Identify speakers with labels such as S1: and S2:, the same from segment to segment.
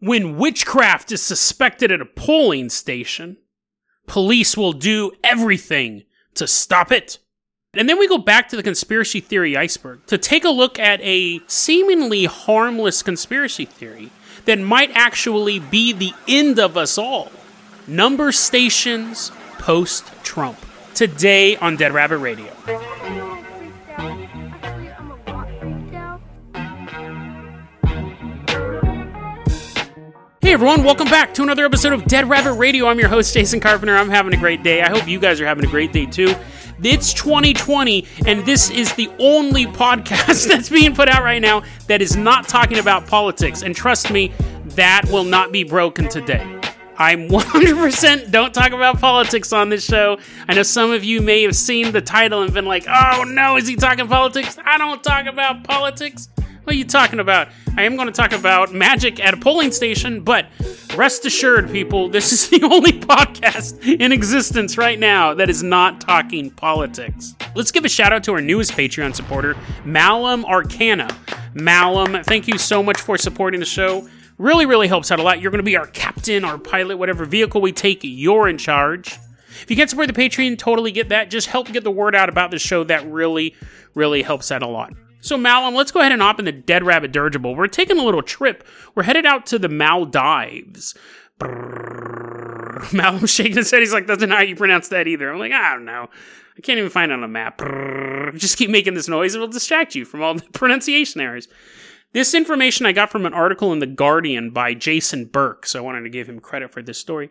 S1: when witchcraft is suspected at a polling station, police will do everything to stop it. And then we go back to the conspiracy theory iceberg to take a look at a seemingly harmless conspiracy theory that might actually be the end of us all. Number stations post Trump. Today on Dead Rabbit Radio. Hey everyone, welcome back to another episode of Dead Rabbit Radio. I'm your host, Jason Carpenter. I'm having a great day. I hope you guys are having a great day too. It's 2020, and this is the only podcast that's being put out right now that is not talking about politics. And trust me, that will not be broken today. I'm 100% don't talk about politics on this show. I know some of you may have seen the title and been like, oh no, is he talking politics? I don't talk about politics. What are you talking about? I am going to talk about magic at a polling station, but rest assured, people, this is the only podcast in existence right now that is not talking politics. Let's give a shout out to our newest Patreon supporter, Malum Arcana. Malum, thank you so much for supporting the show. Really, really helps out a lot. You're going to be our captain, our pilot, whatever vehicle we take, you're in charge. If you can't support the Patreon, totally get that. Just help get the word out about the show. That really, really helps out a lot. So, Malum, let's go ahead and hop in the Dead Rabbit Dirigible. We're taking a little trip. We're headed out to the Maldives. Brrr. Malum's shaking his head. He's like, that's not how you pronounce that either. I'm like, I don't know. I can't even find it on a map. Brrr. Just keep making this noise. It'll distract you from all the pronunciation errors. This information I got from an article in The Guardian by Jason Burke, so I wanted to give him credit for this story.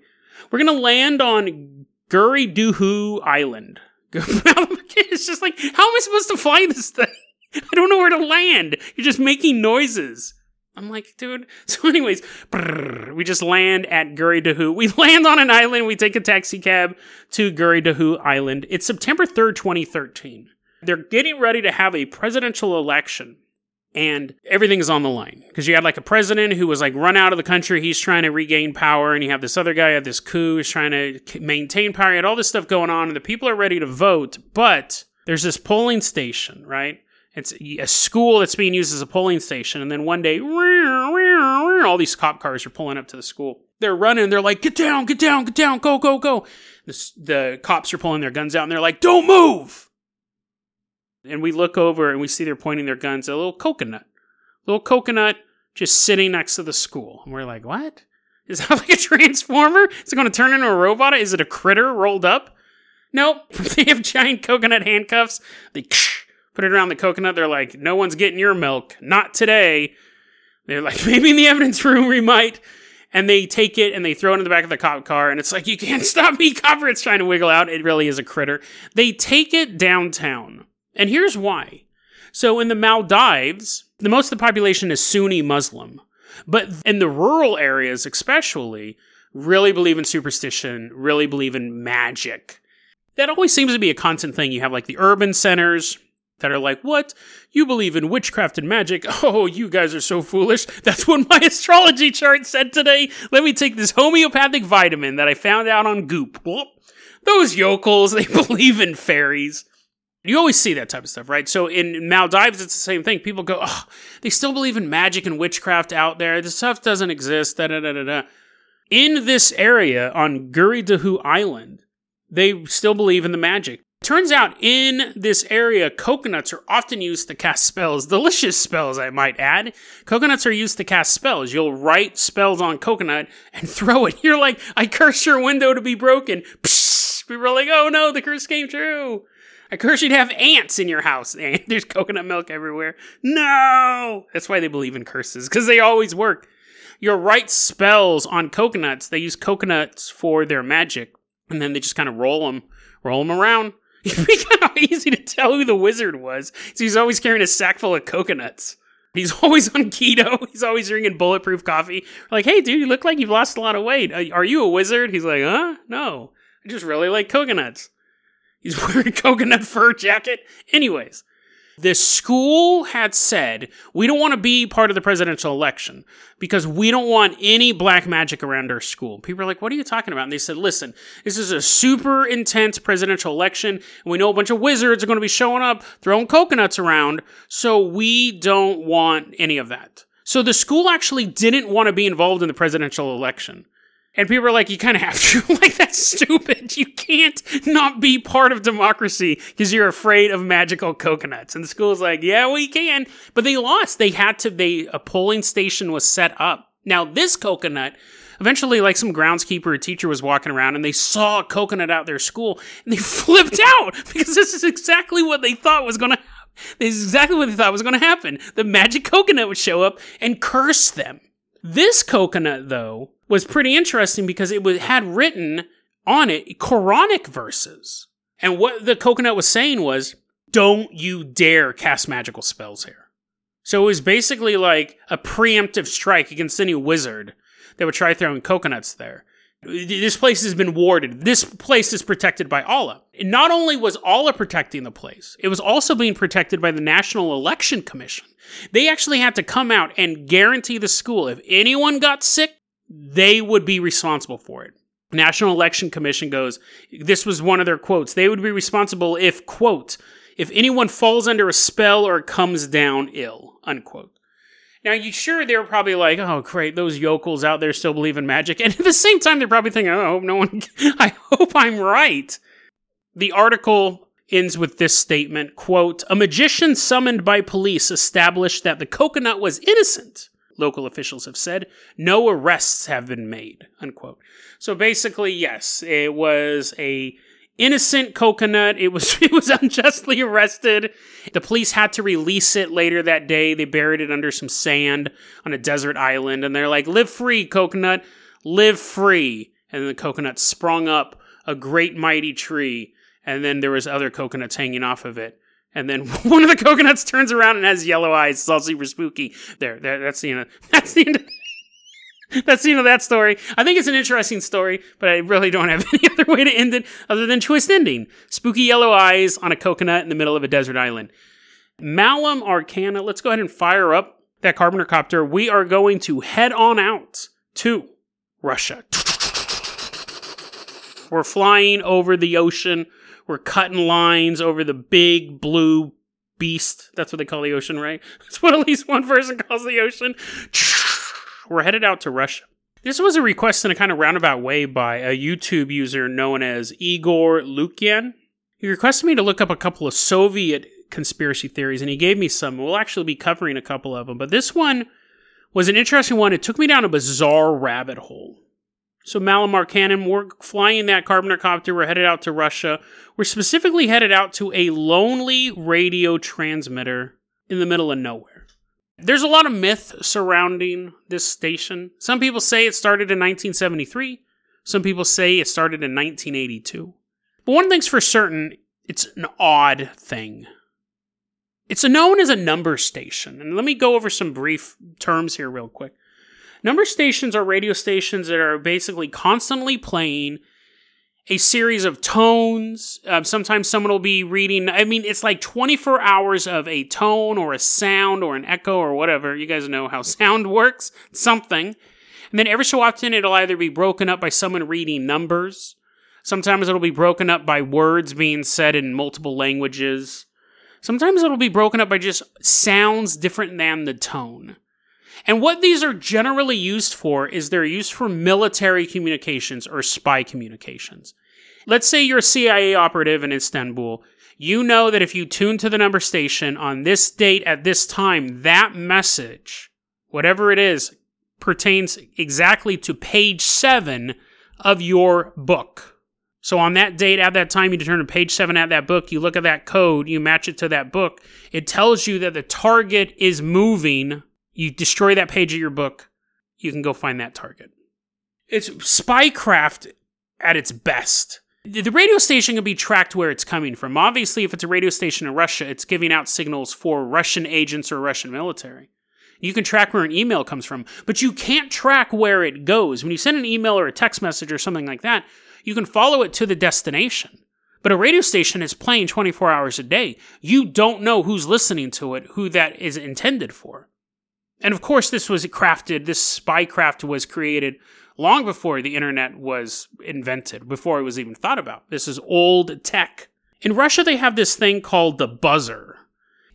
S1: We're going to land on Guriduhu Island. it's just like, how am I supposed to fly this thing? I don't know where to land. You're just making noises. I'm like, dude. So, anyways, brrr, we just land at Guridahu. We land on an island. We take a taxi cab to Guridahu Island. It's September 3rd, 2013. They're getting ready to have a presidential election. And everything is on the line because you had like a president who was like run out of the country. He's trying to regain power, and you have this other guy at this coup who's trying to maintain power. You had all this stuff going on, and the people are ready to vote. But there's this polling station, right? It's a school that's being used as a polling station, and then one day, all these cop cars are pulling up to the school. They're running. They're like, "Get down! Get down! Get down! Go! Go! Go!" The, the cops are pulling their guns out, and they're like, "Don't move!" And we look over and we see they're pointing their guns at a little coconut, a little coconut just sitting next to the school, and we're like, "What? Is that like a transformer? Is it going to turn into a robot? Is it a critter rolled up?" Nope. they have giant coconut handcuffs. They put it around the coconut. They're like, no one's getting your milk. Not today. They're like, maybe in the evidence room we might. And they take it and they throw it in the back of the cop car. And it's like, you can't stop me, copper. It's trying to wiggle out. It really is a critter. They take it downtown. And here's why. So in the Maldives, the most of the population is Sunni Muslim. But in the rural areas, especially, really believe in superstition, really believe in magic. That always seems to be a constant thing. You have like the urban centers, that are like, What? You believe in witchcraft and magic? Oh, you guys are so foolish. That's what my astrology chart said today. Let me take this homeopathic vitamin that I found out on Goop. Whoop. Those yokels, they believe in fairies. You always see that type of stuff, right? So in Maldives, it's the same thing. People go, oh, they still believe in magic and witchcraft out there. This stuff doesn't exist. Da da da da da. In this area on Guridahu Island, they still believe in the magic. Turns out in this area, coconuts are often used to cast spells. Delicious spells, I might add. Coconuts are used to cast spells. You'll write spells on coconut and throw it. You're like, I curse your window to be broken. Psh, people are like, oh no, the curse came true. I curse you to have ants in your house. And there's coconut milk everywhere. No! That's why they believe in curses, because they always work. You'll write spells on coconuts. They use coconuts for their magic. And then they just kind of roll them, roll them around It'd kind of easy to tell who the wizard was. So he's always carrying a sack full of coconuts. He's always on keto. He's always drinking bulletproof coffee. We're like, hey, dude, you look like you've lost a lot of weight. Uh, are you a wizard? He's like, huh? No. I just really like coconuts. He's wearing a coconut fur jacket. Anyways, the school had said, we don't want to be part of the presidential election because we don't want any black magic around our school. People are like, what are you talking about? And they said, listen, this is a super intense presidential election. And we know a bunch of wizards are going to be showing up, throwing coconuts around. So we don't want any of that. So the school actually didn't want to be involved in the presidential election. And people are like, you kind of have to. like, that's stupid. You can't not be part of democracy because you're afraid of magical coconuts. And the school's like, yeah, we can. But they lost. They had to, they, a polling station was set up. Now, this coconut, eventually, like some groundskeeper or teacher was walking around and they saw a coconut out their school and they flipped out because this is exactly what they thought was going to. This is exactly what they thought was going to happen. The magic coconut would show up and curse them. This coconut, though, was pretty interesting because it was, had written on it Quranic verses. And what the coconut was saying was, don't you dare cast magical spells here. So it was basically like a preemptive strike against any wizard that would try throwing coconuts there. This place has been warded. This place is protected by Allah. And not only was Allah protecting the place, it was also being protected by the National Election Commission. They actually had to come out and guarantee the school if anyone got sick, they would be responsible for it. National Election Commission goes, this was one of their quotes. They would be responsible if, quote, if anyone falls under a spell or comes down ill, unquote. Now, you sure they're probably like, oh, great, those yokels out there still believe in magic. And at the same time, they're probably thinking, oh, no one, I hope I'm right. The article ends with this statement, quote, a magician summoned by police established that the coconut was innocent local officials have said. No arrests have been made, unquote. So basically, yes, it was a innocent coconut. It was it was unjustly arrested. The police had to release it later that day. They buried it under some sand on a desert island, and they're like, "Live free, coconut, live free." And the coconut sprung up a great mighty tree, and then there was other coconuts hanging off of it. And then one of the coconuts turns around and has yellow eyes. It's all super spooky. There, there that's the end of, that's the end of, that's the end of that story. I think it's an interesting story, but I really don't have any other way to end it other than twist ending. Spooky yellow eyes on a coconut in the middle of a desert island. Malum Arcana, let's go ahead and fire up that Carpenter copter. We are going to head on out to Russia. We're flying over the ocean we're cutting lines over the big blue beast. That's what they call the ocean, right? That's what at least one person calls the ocean. We're headed out to Russia. This was a request in a kind of roundabout way by a YouTube user known as Igor Lukian. He requested me to look up a couple of Soviet conspiracy theories, and he gave me some. We'll actually be covering a couple of them, but this one was an interesting one. It took me down a bizarre rabbit hole. So Malum Arcana, we're flying that Carpenter copter. We're headed out to Russia. We're specifically headed out to a lonely radio transmitter in the middle of nowhere. There's a lot of myth surrounding this station. Some people say it started in 1973. Some people say it started in 1982. But one thing's for certain, it's an odd thing. It's known as a number station. And let me go over some brief terms here, real quick. Number stations are radio stations that are basically constantly playing a series of tones. Um, sometimes someone will be reading. I mean, it's like 24 hours of a tone or a sound or an echo or whatever. You guys know how sound works. Something. And then every so often it'll either be broken up by someone reading numbers. Sometimes it'll be broken up by words being said in multiple languages. Sometimes it'll be broken up by just sounds different than the tone. And what these are generally used for is they're used for military communications or spy communications. Let's say you're a CIA operative in Istanbul. You know that if you tune to the number station on this date at this time, that message, whatever it is, pertains exactly to page seven of your book. So on that date, at that time, you turn to page seven at that book, you look at that code, you match it to that book. It tells you that the target is moving you destroy that page of your book, you can go find that target. It's spycraft at its best. The radio station can be tracked where it's coming from. Obviously, if it's a radio station in Russia, it's giving out signals for Russian agents or Russian military. You can track where an email comes from, but you can't track where it goes. When you send an email or a text message or something like that, you can follow it to the destination. But a radio station is playing 24 hours a day. You don't know who's listening to it, who that is intended for. And of course, this was crafted, this spycraft was created long before the internet was invented, before it was even thought about. This is old tech. In Russia, they have this thing called the buzzer.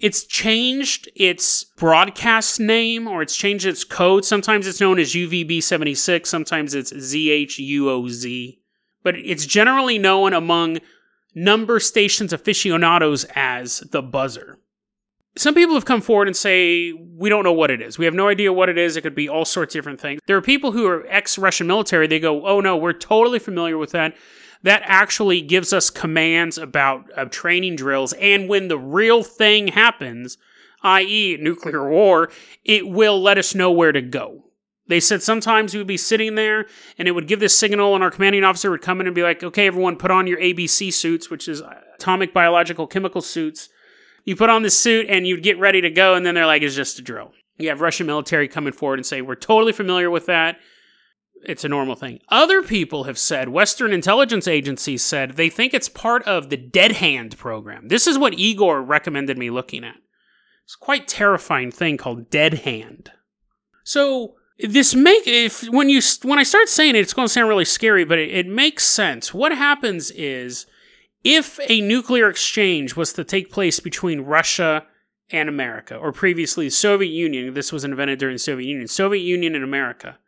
S1: It's changed its broadcast name or it's changed its code. Sometimes it's known as UVB 76, sometimes it's ZHUOZ. But it's generally known among number stations aficionados as the buzzer. Some people have come forward and say, we don't know what it is. We have no idea what it is. It could be all sorts of different things. There are people who are ex Russian military. They go, oh no, we're totally familiar with that. That actually gives us commands about uh, training drills. And when the real thing happens, i.e., nuclear war, it will let us know where to go. They said sometimes we would be sitting there and it would give this signal, and our commanding officer would come in and be like, okay, everyone, put on your ABC suits, which is atomic biological chemical suits you put on the suit and you'd get ready to go, and then they're like, it's just a drill. You have Russian military coming forward and say, we're totally familiar with that. It's a normal thing. Other people have said, Western intelligence agencies said, they think it's part of the Dead Hand program. This is what Igor recommended me looking at. It's quite terrifying thing called Dead Hand. So this make if when you when I start saying it, it's going to sound really scary, but it, it makes sense. What happens is if a nuclear exchange was to take place between Russia and America, or previously the Soviet Union, this was invented during the Soviet Union, Soviet Union and America,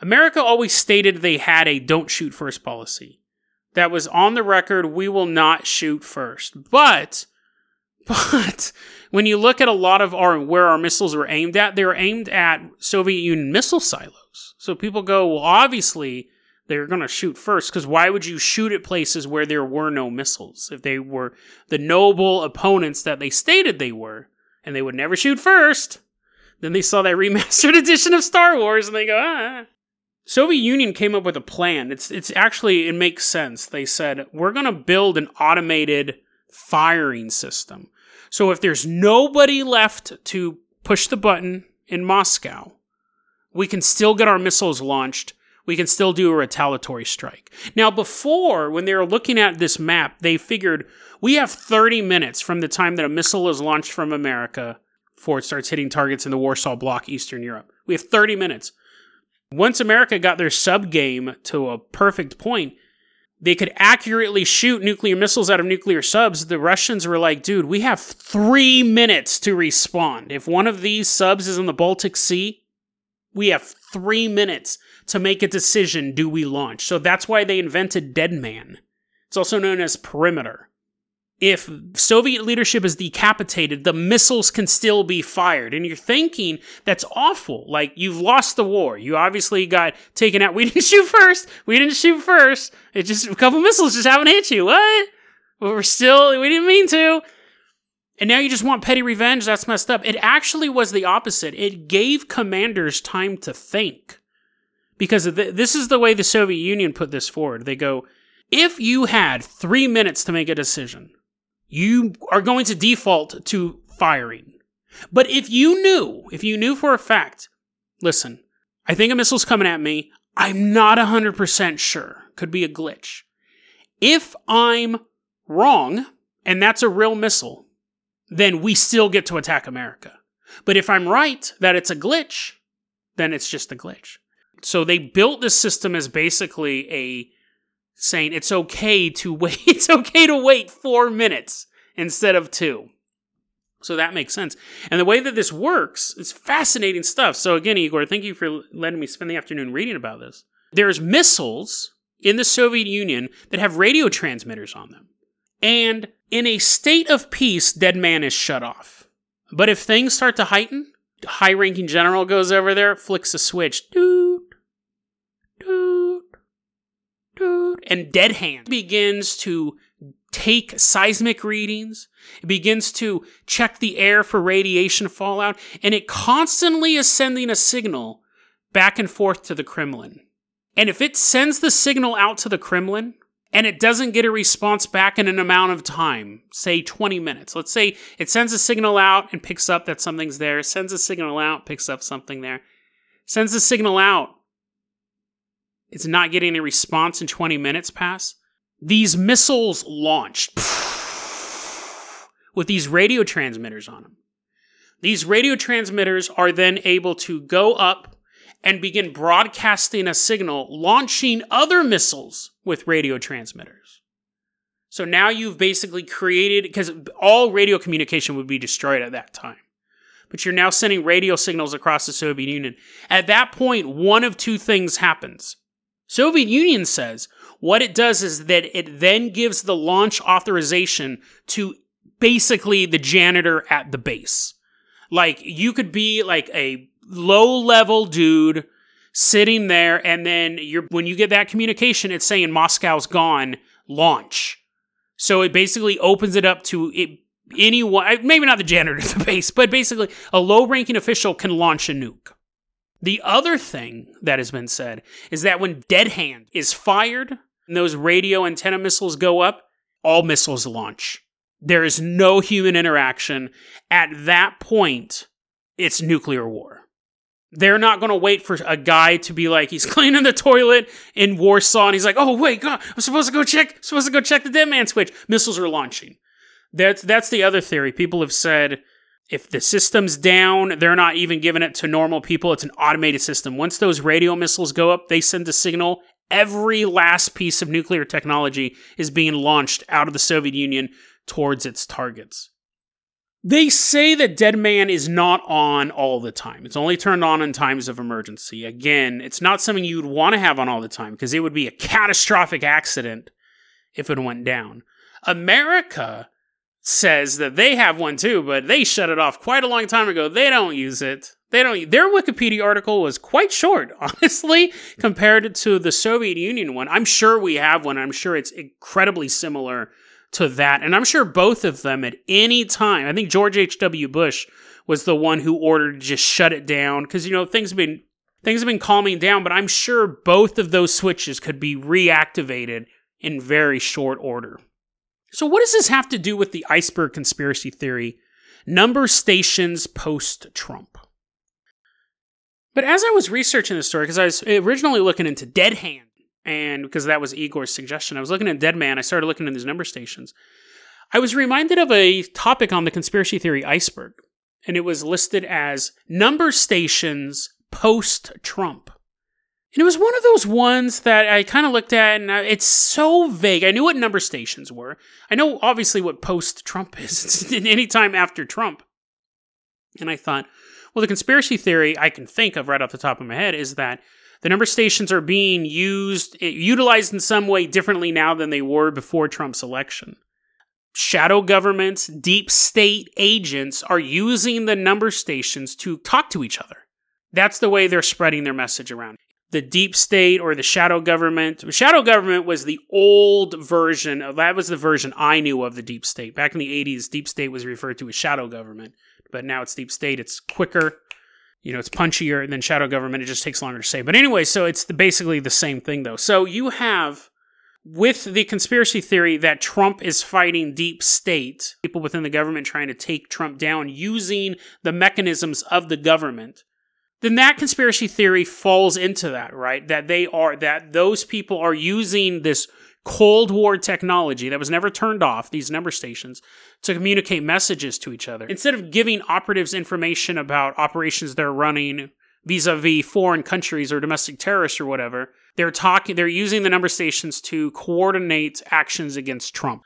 S1: America always stated they had a don't shoot first policy. That was on the record, we will not shoot first. But, but, when you look at a lot of our, where our missiles were aimed at, they were aimed at Soviet Union missile silos. So people go, well, obviously, they're going to shoot first because why would you shoot at places where there were no missiles? If they were the noble opponents that they stated they were and they would never shoot first then they saw that remastered edition of star wars and they go ah soviet union came up with a plan. It's it's actually it makes sense. They said we're going to build an automated firing system. So if there's nobody left to push the button in moscow we can still get our missiles launched we can still do a retaliatory strike. Now, before, when they were looking at this map, they figured we have 30 minutes from the time that a missile is launched from America before it starts hitting targets in the Warsaw Bloc, Eastern Europe. We have 30 minutes. Once America got their sub game to a perfect point, they could accurately shoot nuclear missiles out of nuclear subs. The Russians were like, dude, we have three minutes to respond. If one of these subs is in the Baltic Sea, we have three minutes to make a decision do we launch? So that's why they invented Dead Man. It's also known as perimeter. If Soviet leadership is decapitated, the missiles can still be fired. And you're thinking that's awful. Like, you've lost the war. You obviously got taken out. We didn't shoot first. We didn't shoot first. It just, a couple missiles just haven't hit you. What? But we're still, we didn't mean to. And now you just want petty revenge? That's messed up. It actually was the opposite. It gave commanders time to think because th- this is the way the Soviet Union put this forward. They go, if you had three minutes to make a decision, you are going to default to firing. But if you knew, if you knew for a fact, listen, I think a missile's coming at me. I'm not 100% sure. Could be a glitch. If I'm wrong, and that's a real missile, then we still get to attack America. But if I'm right that it's a glitch, then it's just a glitch. So they built this system as basically a saying it's okay to wait it's okay to wait 4 minutes instead of 2 so that makes sense. And the way that this works is fascinating stuff. So again igor thank you for letting me spend the afternoon reading about this. There's missiles in the soviet union that have radio transmitters on them and in a state of peace dead man is shut off but if things start to heighten high ranking general goes over there flicks a switch Doo, and Dead Hand begins to take seismic readings. It begins to check the air for radiation fallout, and it constantly is sending a signal back and forth to the Kremlin. And if it sends the signal out to the Kremlin and it doesn't get a response back in an amount of time, say 20 minutes, let's say it sends a signal out and picks up that something's there, sends a signal out, picks up something there, sends a signal out, it's not getting a response in 20 minutes pass. These missiles launched with these radio transmitters on them. These radio transmitters are then able to go up and begin broadcasting a signal, launching other missiles with radio transmitters. So now you've basically created, because all radio communication would be destroyed at that time. But you're now sending radio signals across the Soviet Union. At that point, one of two things happens. Soviet Union says what it does is that it then gives the launch authorization to basically the janitor at the base. Like you could be like a low level dude sitting there and then you're when you get that communication it's saying Moscow's gone launch. So it basically opens it up to it, anyone maybe not the janitor at the base but basically a low ranking official can launch a nuke. The other thing that has been said is that when Dead Hand is fired and those radio antenna missiles go up, all missiles launch. There is no human interaction. At that point, it's nuclear war. They're not going to wait for a guy to be like, he's cleaning the toilet in Warsaw, and he's like, oh, wait, God, I'm supposed to go check, I'm supposed to go check the dead man switch. Missiles are launching. That's, that's the other theory. People have said if the system's down, they're not even giving it to normal people. It's an automated system. Once those radio missiles go up, they send a signal. Every last piece of nuclear technology is being launched out of the Soviet Union towards its targets. They say that Dead Man is not on all the time. It's only turned on in times of emergency. Again, it's not something you'd want to have on all the time because it would be a catastrophic accident if it went down. America says that they have one too, but they shut it off quite a long time ago. They don't use it. They don't. Their Wikipedia article was quite short, honestly, compared to the Soviet Union one. I'm sure we have one. I'm sure it's incredibly similar to that, and I'm sure both of them at any time. I think George H. W. Bush was the one who ordered to just shut it down because you know things have been things have been calming down, but I'm sure both of those switches could be reactivated in very short order. So, what does this have to do with the iceberg conspiracy theory? Number stations post Trump. But as I was researching this story, because I was originally looking into Dead Hand, and because that was Igor's suggestion, I was looking at Dead Man, I started looking at these number stations. I was reminded of a topic on the conspiracy theory iceberg, and it was listed as number stations post Trump. And it was one of those ones that I kind of looked at, and it's so vague. I knew what number stations were. I know obviously what post Trump is. It's any time after Trump. And I thought, well, the conspiracy theory I can think of right off the top of my head is that the number stations are being used, eh, utilized in some way differently now than they were before Trump's election. Shadow governments, deep state agents are using the number stations to talk to each other. That's the way they're spreading their message around the deep state or the shadow government. Shadow government was the old version of that was the version I knew of the deep state. Back in the 80s, deep state was referred to as shadow government, but now it's deep state. It's quicker, you know, it's punchier than shadow government. It just takes longer to say. But anyway, so it's the, basically the same thing though. So you have with the conspiracy theory that Trump is fighting deep state, people within the government trying to take Trump down using the mechanisms of the government then that conspiracy theory falls into that, right? That they are, that those people are using this Cold War technology that was never turned off, these number stations, to communicate messages to each other. Instead of giving operatives information about operations they're running vis-a-vis foreign countries or domestic terrorists or whatever, they're talking they're using the number stations to coordinate actions against Trump.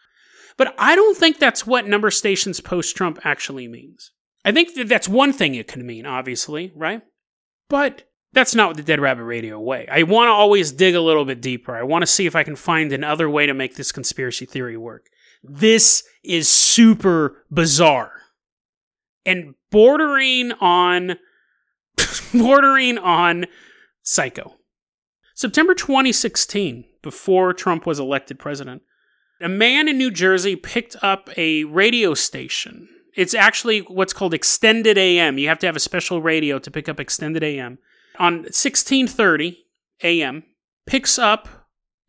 S1: But I don't think that's what number stations post Trump actually means. I think that that's one thing it could mean, obviously, right? But that's not the Dead Rabbit Radio way. I want to always dig a little bit deeper. I want to see if I can find another way to make this conspiracy theory work. This is super bizarre and bordering on bordering on psycho. September 2016, before Trump was elected president, a man in New Jersey picked up a radio station it's actually what's called extended AM. You have to have a special radio to pick up extended AM. On 1630 AM, picks up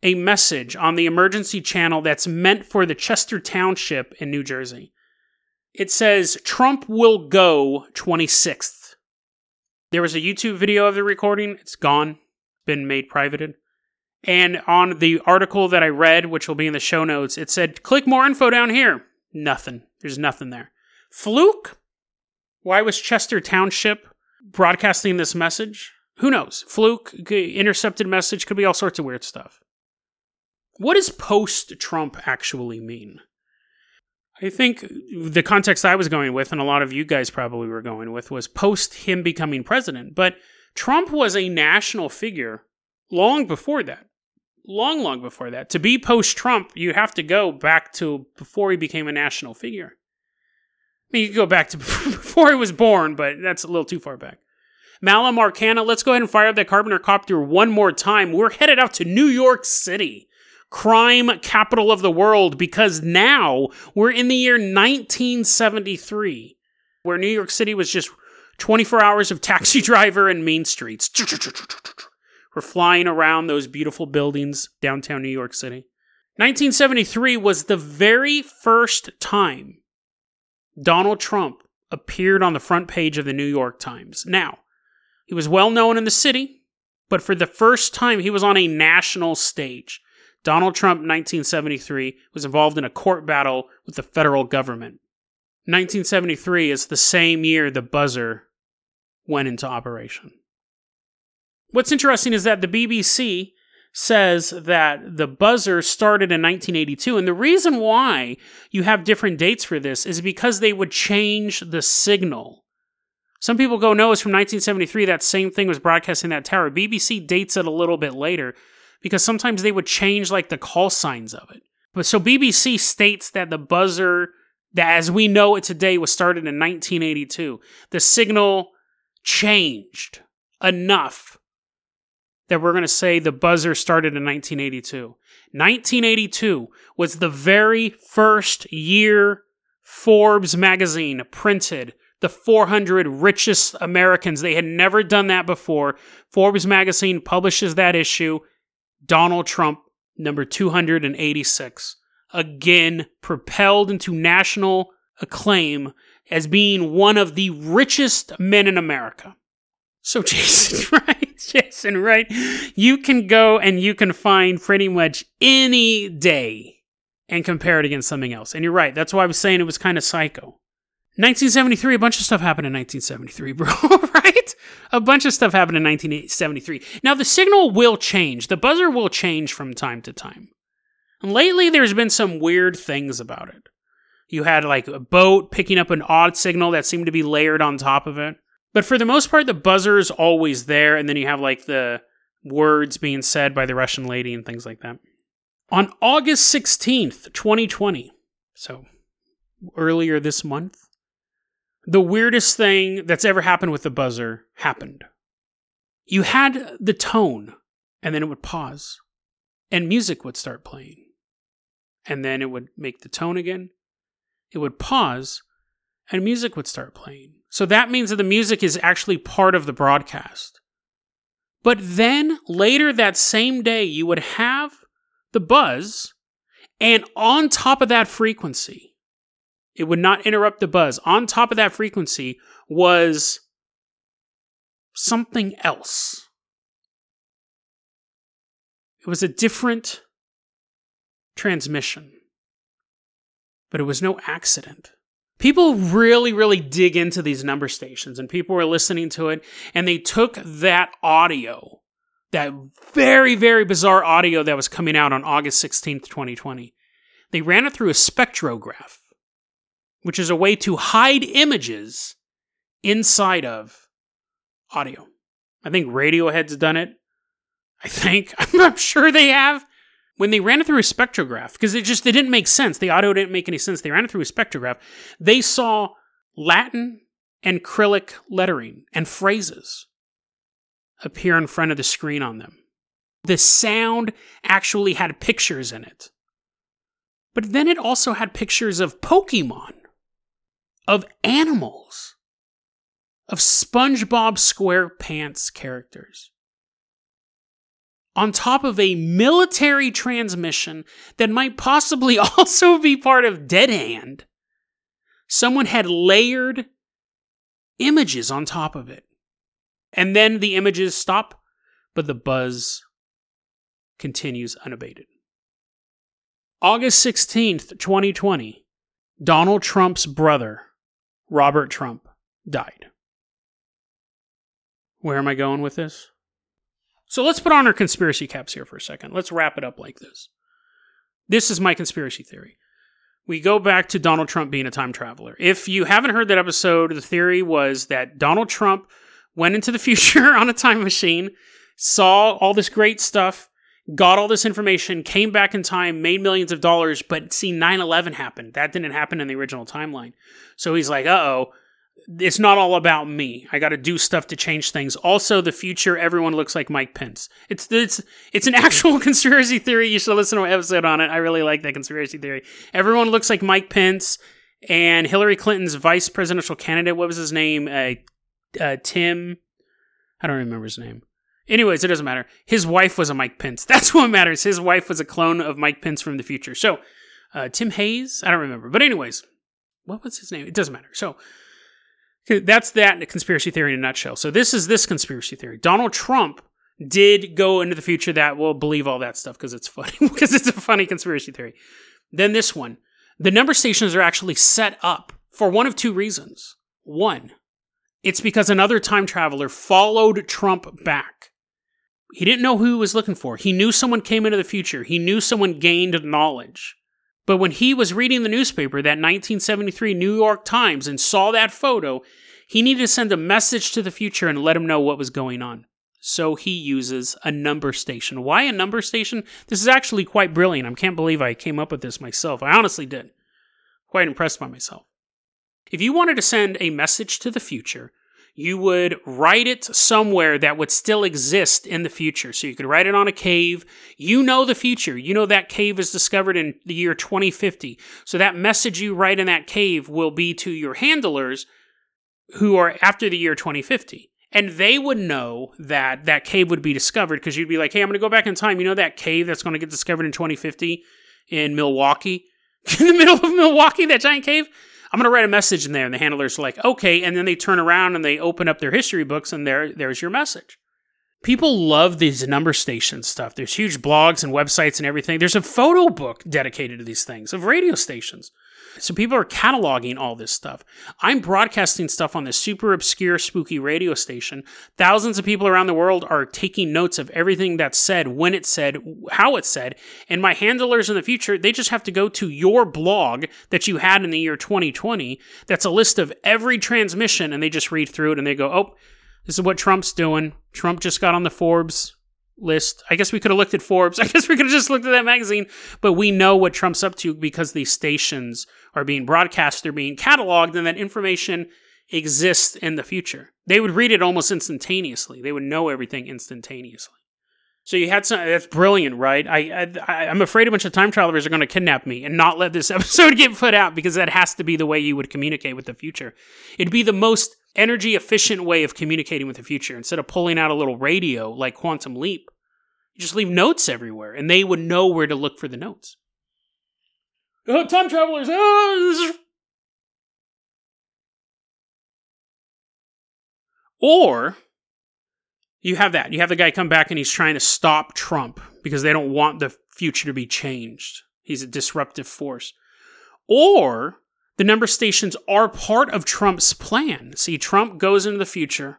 S1: a message on the emergency channel that's meant for the Chester Township in New Jersey. It says, Trump will go 26th. There was a YouTube video of the recording. It's gone, been made privated. And on the article that I read, which will be in the show notes, it said, click more info down here. Nothing. There's nothing there. Fluke? Why was Chester Township broadcasting this message? Who knows? Fluke, intercepted message, could be all sorts of weird stuff. What does post Trump actually mean? I think the context I was going with, and a lot of you guys probably were going with, was post him becoming president. But Trump was a national figure long before that. Long, long before that. To be post Trump, you have to go back to before he became a national figure. I mean, you could go back to before he was born, but that's a little too far back. Malum Arcana, let's go ahead and fire up that Carpenter Copter one more time. We're headed out to New York City crime capital of the world because now we're in the year 1973, where New York City was just 24 hours of taxi driver and Mean Streets. We're flying around those beautiful buildings downtown New York City. 1973 was the very first time Donald Trump appeared on the front page of the New York Times. Now, he was well known in the city, but for the first time, he was on a national stage. Donald Trump, 1973, was involved in a court battle with the federal government. 1973 is the same year the buzzer went into operation. What's interesting is that the BBC says that the buzzer started in 1982. And the reason why you have different dates for this is because they would change the signal. Some people go, no, it's from 1973. That same thing was broadcasting that tower. BBC dates it a little bit later because sometimes they would change like the call signs of it. But so BBC states that the buzzer, that as we know it today, was started in 1982. The signal changed enough that we're going to say the buzzer started in 1982. 1982 was the very first year Forbes magazine printed the 400 richest Americans. They had never done that before. Forbes magazine publishes that issue Donald Trump, number 286, again propelled into national acclaim as being one of the richest men in America. So, Jason right? Jason right? you can go and you can find pretty much any day and compare it against something else. And you're right. That's why I was saying it was kind of psycho. 1973, a bunch of stuff happened in 1973, bro, right? A bunch of stuff happened in 1973. Now, the signal will change. The buzzer will change from time to time. And lately, there's been some weird things about it. You had like a boat picking up an odd signal that seemed to be layered on top of it. But for the most part, the buzzer is always there, and then you have like the words being said by the Russian lady and things like that. On August 16th, 2020, so earlier this month, the weirdest thing that's ever happened with the buzzer happened. You had the tone, and then it would pause, and music would start playing. And then it would make the tone again. It would pause, and music would start playing. So that means that the music is actually part of the broadcast. But then later that same day, you would have the buzz, and on top of that frequency, it would not interrupt the buzz. On top of that frequency was something else. It was a different transmission, but it was no accident. People really, really dig into these number stations, and people were listening to it, and they took that audio, that very, very bizarre audio that was coming out on August 16th, 2020. They ran it through a spectrograph which is a way to hide images inside of audio. I think Radiohead's done it. I think. I'm sure they have. When they ran it through a spectrograph, because it just it didn't make sense. The audio didn't make any sense. They ran it through a spectrograph. They saw Latin and Cyrillic lettering and phrases appear in front of the screen on them. The sound actually had pictures in it. But then it also had pictures of Pokemon of animals, of SpongeBob SquarePants characters. On top of a military transmission that might possibly also be part of Dead Hand, someone had layered images on top of it. And then the images stop, but the buzz continues unabated. August 16th, 2020, Donald Trump's brother Robert Trump died. Where am I going with this? So let's put on our conspiracy caps here for a second. Let's wrap it up like this. This is my conspiracy theory. We go back to Donald Trump being a time traveler. If you haven't heard that episode, the theory was that Donald Trump went into the future on a time machine, saw all this great stuff, got all this information, came back in time, made millions of dollars, but see 9 11 happen. That didn't happen in the original timeline. So he's like, uh oh, it's not all about me. I got to do stuff to change things. Also, the future, everyone looks like Mike Pence. It's it's it's an actual conspiracy theory. You should listen to an episode on it. I really like that conspiracy theory. Everyone looks like Mike Pence, and Hillary Clinton's vice presidential candidate. What was his name? Uh, uh, Tim. I don't remember his name. Anyways, it doesn't matter. His wife was a Mike Pence. That's what matters. His wife was a clone of Mike Pence from the future. So, uh, Tim Hayes. I don't remember. But anyways, what was his name? It doesn't matter. So that's that conspiracy theory in a nutshell. So this is this conspiracy theory. Donald Trump did go into the future that will believe all that stuff because it's funny because it's a funny conspiracy theory. Then this one. The number stations are actually set up for one of two reasons. One, it's because another time traveler followed Trump back. He didn't know who he was looking for. He knew someone came into the future. He knew someone gained knowledge. But when he was reading the newspaper, that 1973 New York Times, and saw that photo, he needed to send a message to the future and let him know what was going on. So he uses a number station. Why a number station? This is actually quite brilliant. I can't believe I came up with this myself. I honestly did. Quite impressed by myself. If you wanted to send a message to the future, you would write it somewhere that would still exist in the future. So you could write it on a cave. You know the future. You know that cave is discovered in the year 2050. So that message you write in that cave will be to your handlers who are after the year 2050. And they would know that that cave would be discovered because you'd be like, hey, I'm going to go back in time. You know that cave that's going to get discovered in 2050 in Milwaukee? in the middle of Milwaukee, that giant cave? I'm going to write a message in there. And the handler's are like, okay. And then they turn around and they open up their history books and there, there's your message. People love these number station stuff. There's huge blogs and websites and everything. There's a photo book dedicated to these things of radio stations. So people are cataloging all this stuff. I'm broadcasting stuff on this super obscure, spooky radio station. Thousands of people around the world are taking notes of everything that's said, when it's said, how it's said. And my handlers in the future, they just have to go to your blog that you had in the year 2020. That's a list of every transmission, and they just read through it and they go, oh, this is what Trump's doing. Trump just got on the Forbes list. I guess we could have looked at Forbes. I guess we could have just looked at that magazine, but we know what Trump's up to because these stations are being broadcast, they're being cataloged, and that information exists in the future. They would read it almost instantaneously. They would know everything instantaneously. So you had some. That's brilliant, right? I, I I'm afraid a bunch of time travelers are going to kidnap me and not let this episode get put out because that has to be the way you would communicate with the future. It'd be the most energy efficient way of communicating with the future instead of pulling out a little radio like Quantum Leap. You just leave notes everywhere, and they would know where to look for the notes. Oh, time travelers! Oh, or you have that. You have the guy come back and he's trying to stop Trump because they don't want the future to be changed. He's a disruptive force. Or the number stations are part of Trump's plan. See, Trump goes into the future,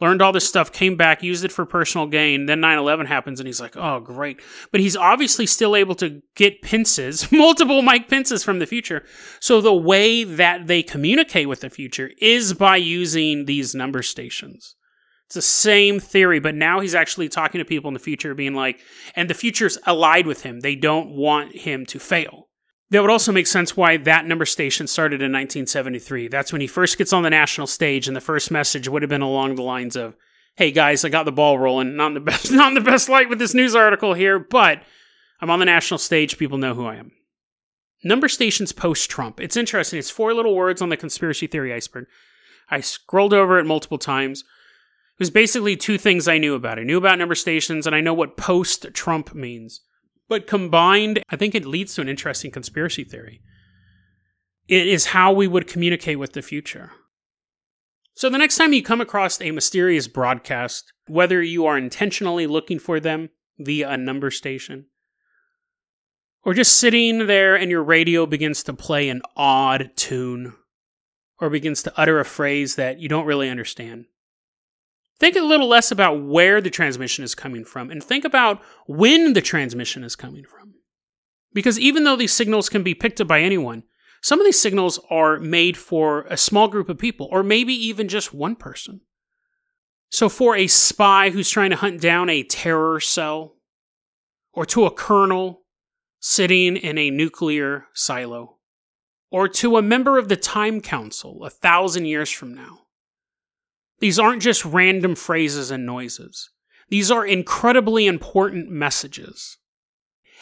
S1: learned all this stuff, came back, used it for personal gain. Then 9 11 happens, and he's like, oh, great. But he's obviously still able to get Pences, multiple Mike Pences from the future. So the way that they communicate with the future is by using these number stations. It's the same theory, but now he's actually talking to people in the future, being like, and the future's allied with him. They don't want him to fail. That would also make sense why that number station started in 1973. That's when he first gets on the national stage, and the first message would have been along the lines of, "Hey guys, I got the ball rolling. Not in the best, not in the best light with this news article here, but I'm on the national stage. People know who I am." Number stations post Trump. It's interesting. It's four little words on the conspiracy theory iceberg. I scrolled over it multiple times. It was basically two things I knew about. I knew about number stations and I know what post Trump means. But combined, I think it leads to an interesting conspiracy theory. It is how we would communicate with the future. So the next time you come across a mysterious broadcast, whether you are intentionally looking for them via a number station, or just sitting there and your radio begins to play an odd tune, or begins to utter a phrase that you don't really understand, Think a little less about where the transmission is coming from and think about when the transmission is coming from. Because even though these signals can be picked up by anyone, some of these signals are made for a small group of people, or maybe even just one person. So, for a spy who's trying to hunt down a terror cell, or to a colonel sitting in a nuclear silo, or to a member of the Time Council a thousand years from now, these aren't just random phrases and noises. These are incredibly important messages.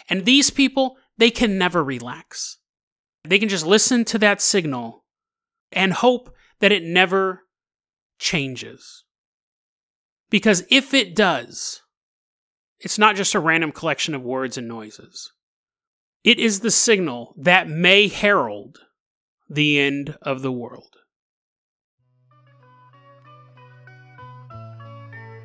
S1: And these people, they can never relax. They can just listen to that signal and hope that it never changes. Because if it does, it's not just a random collection of words and noises. It is the signal that may herald the end of the world.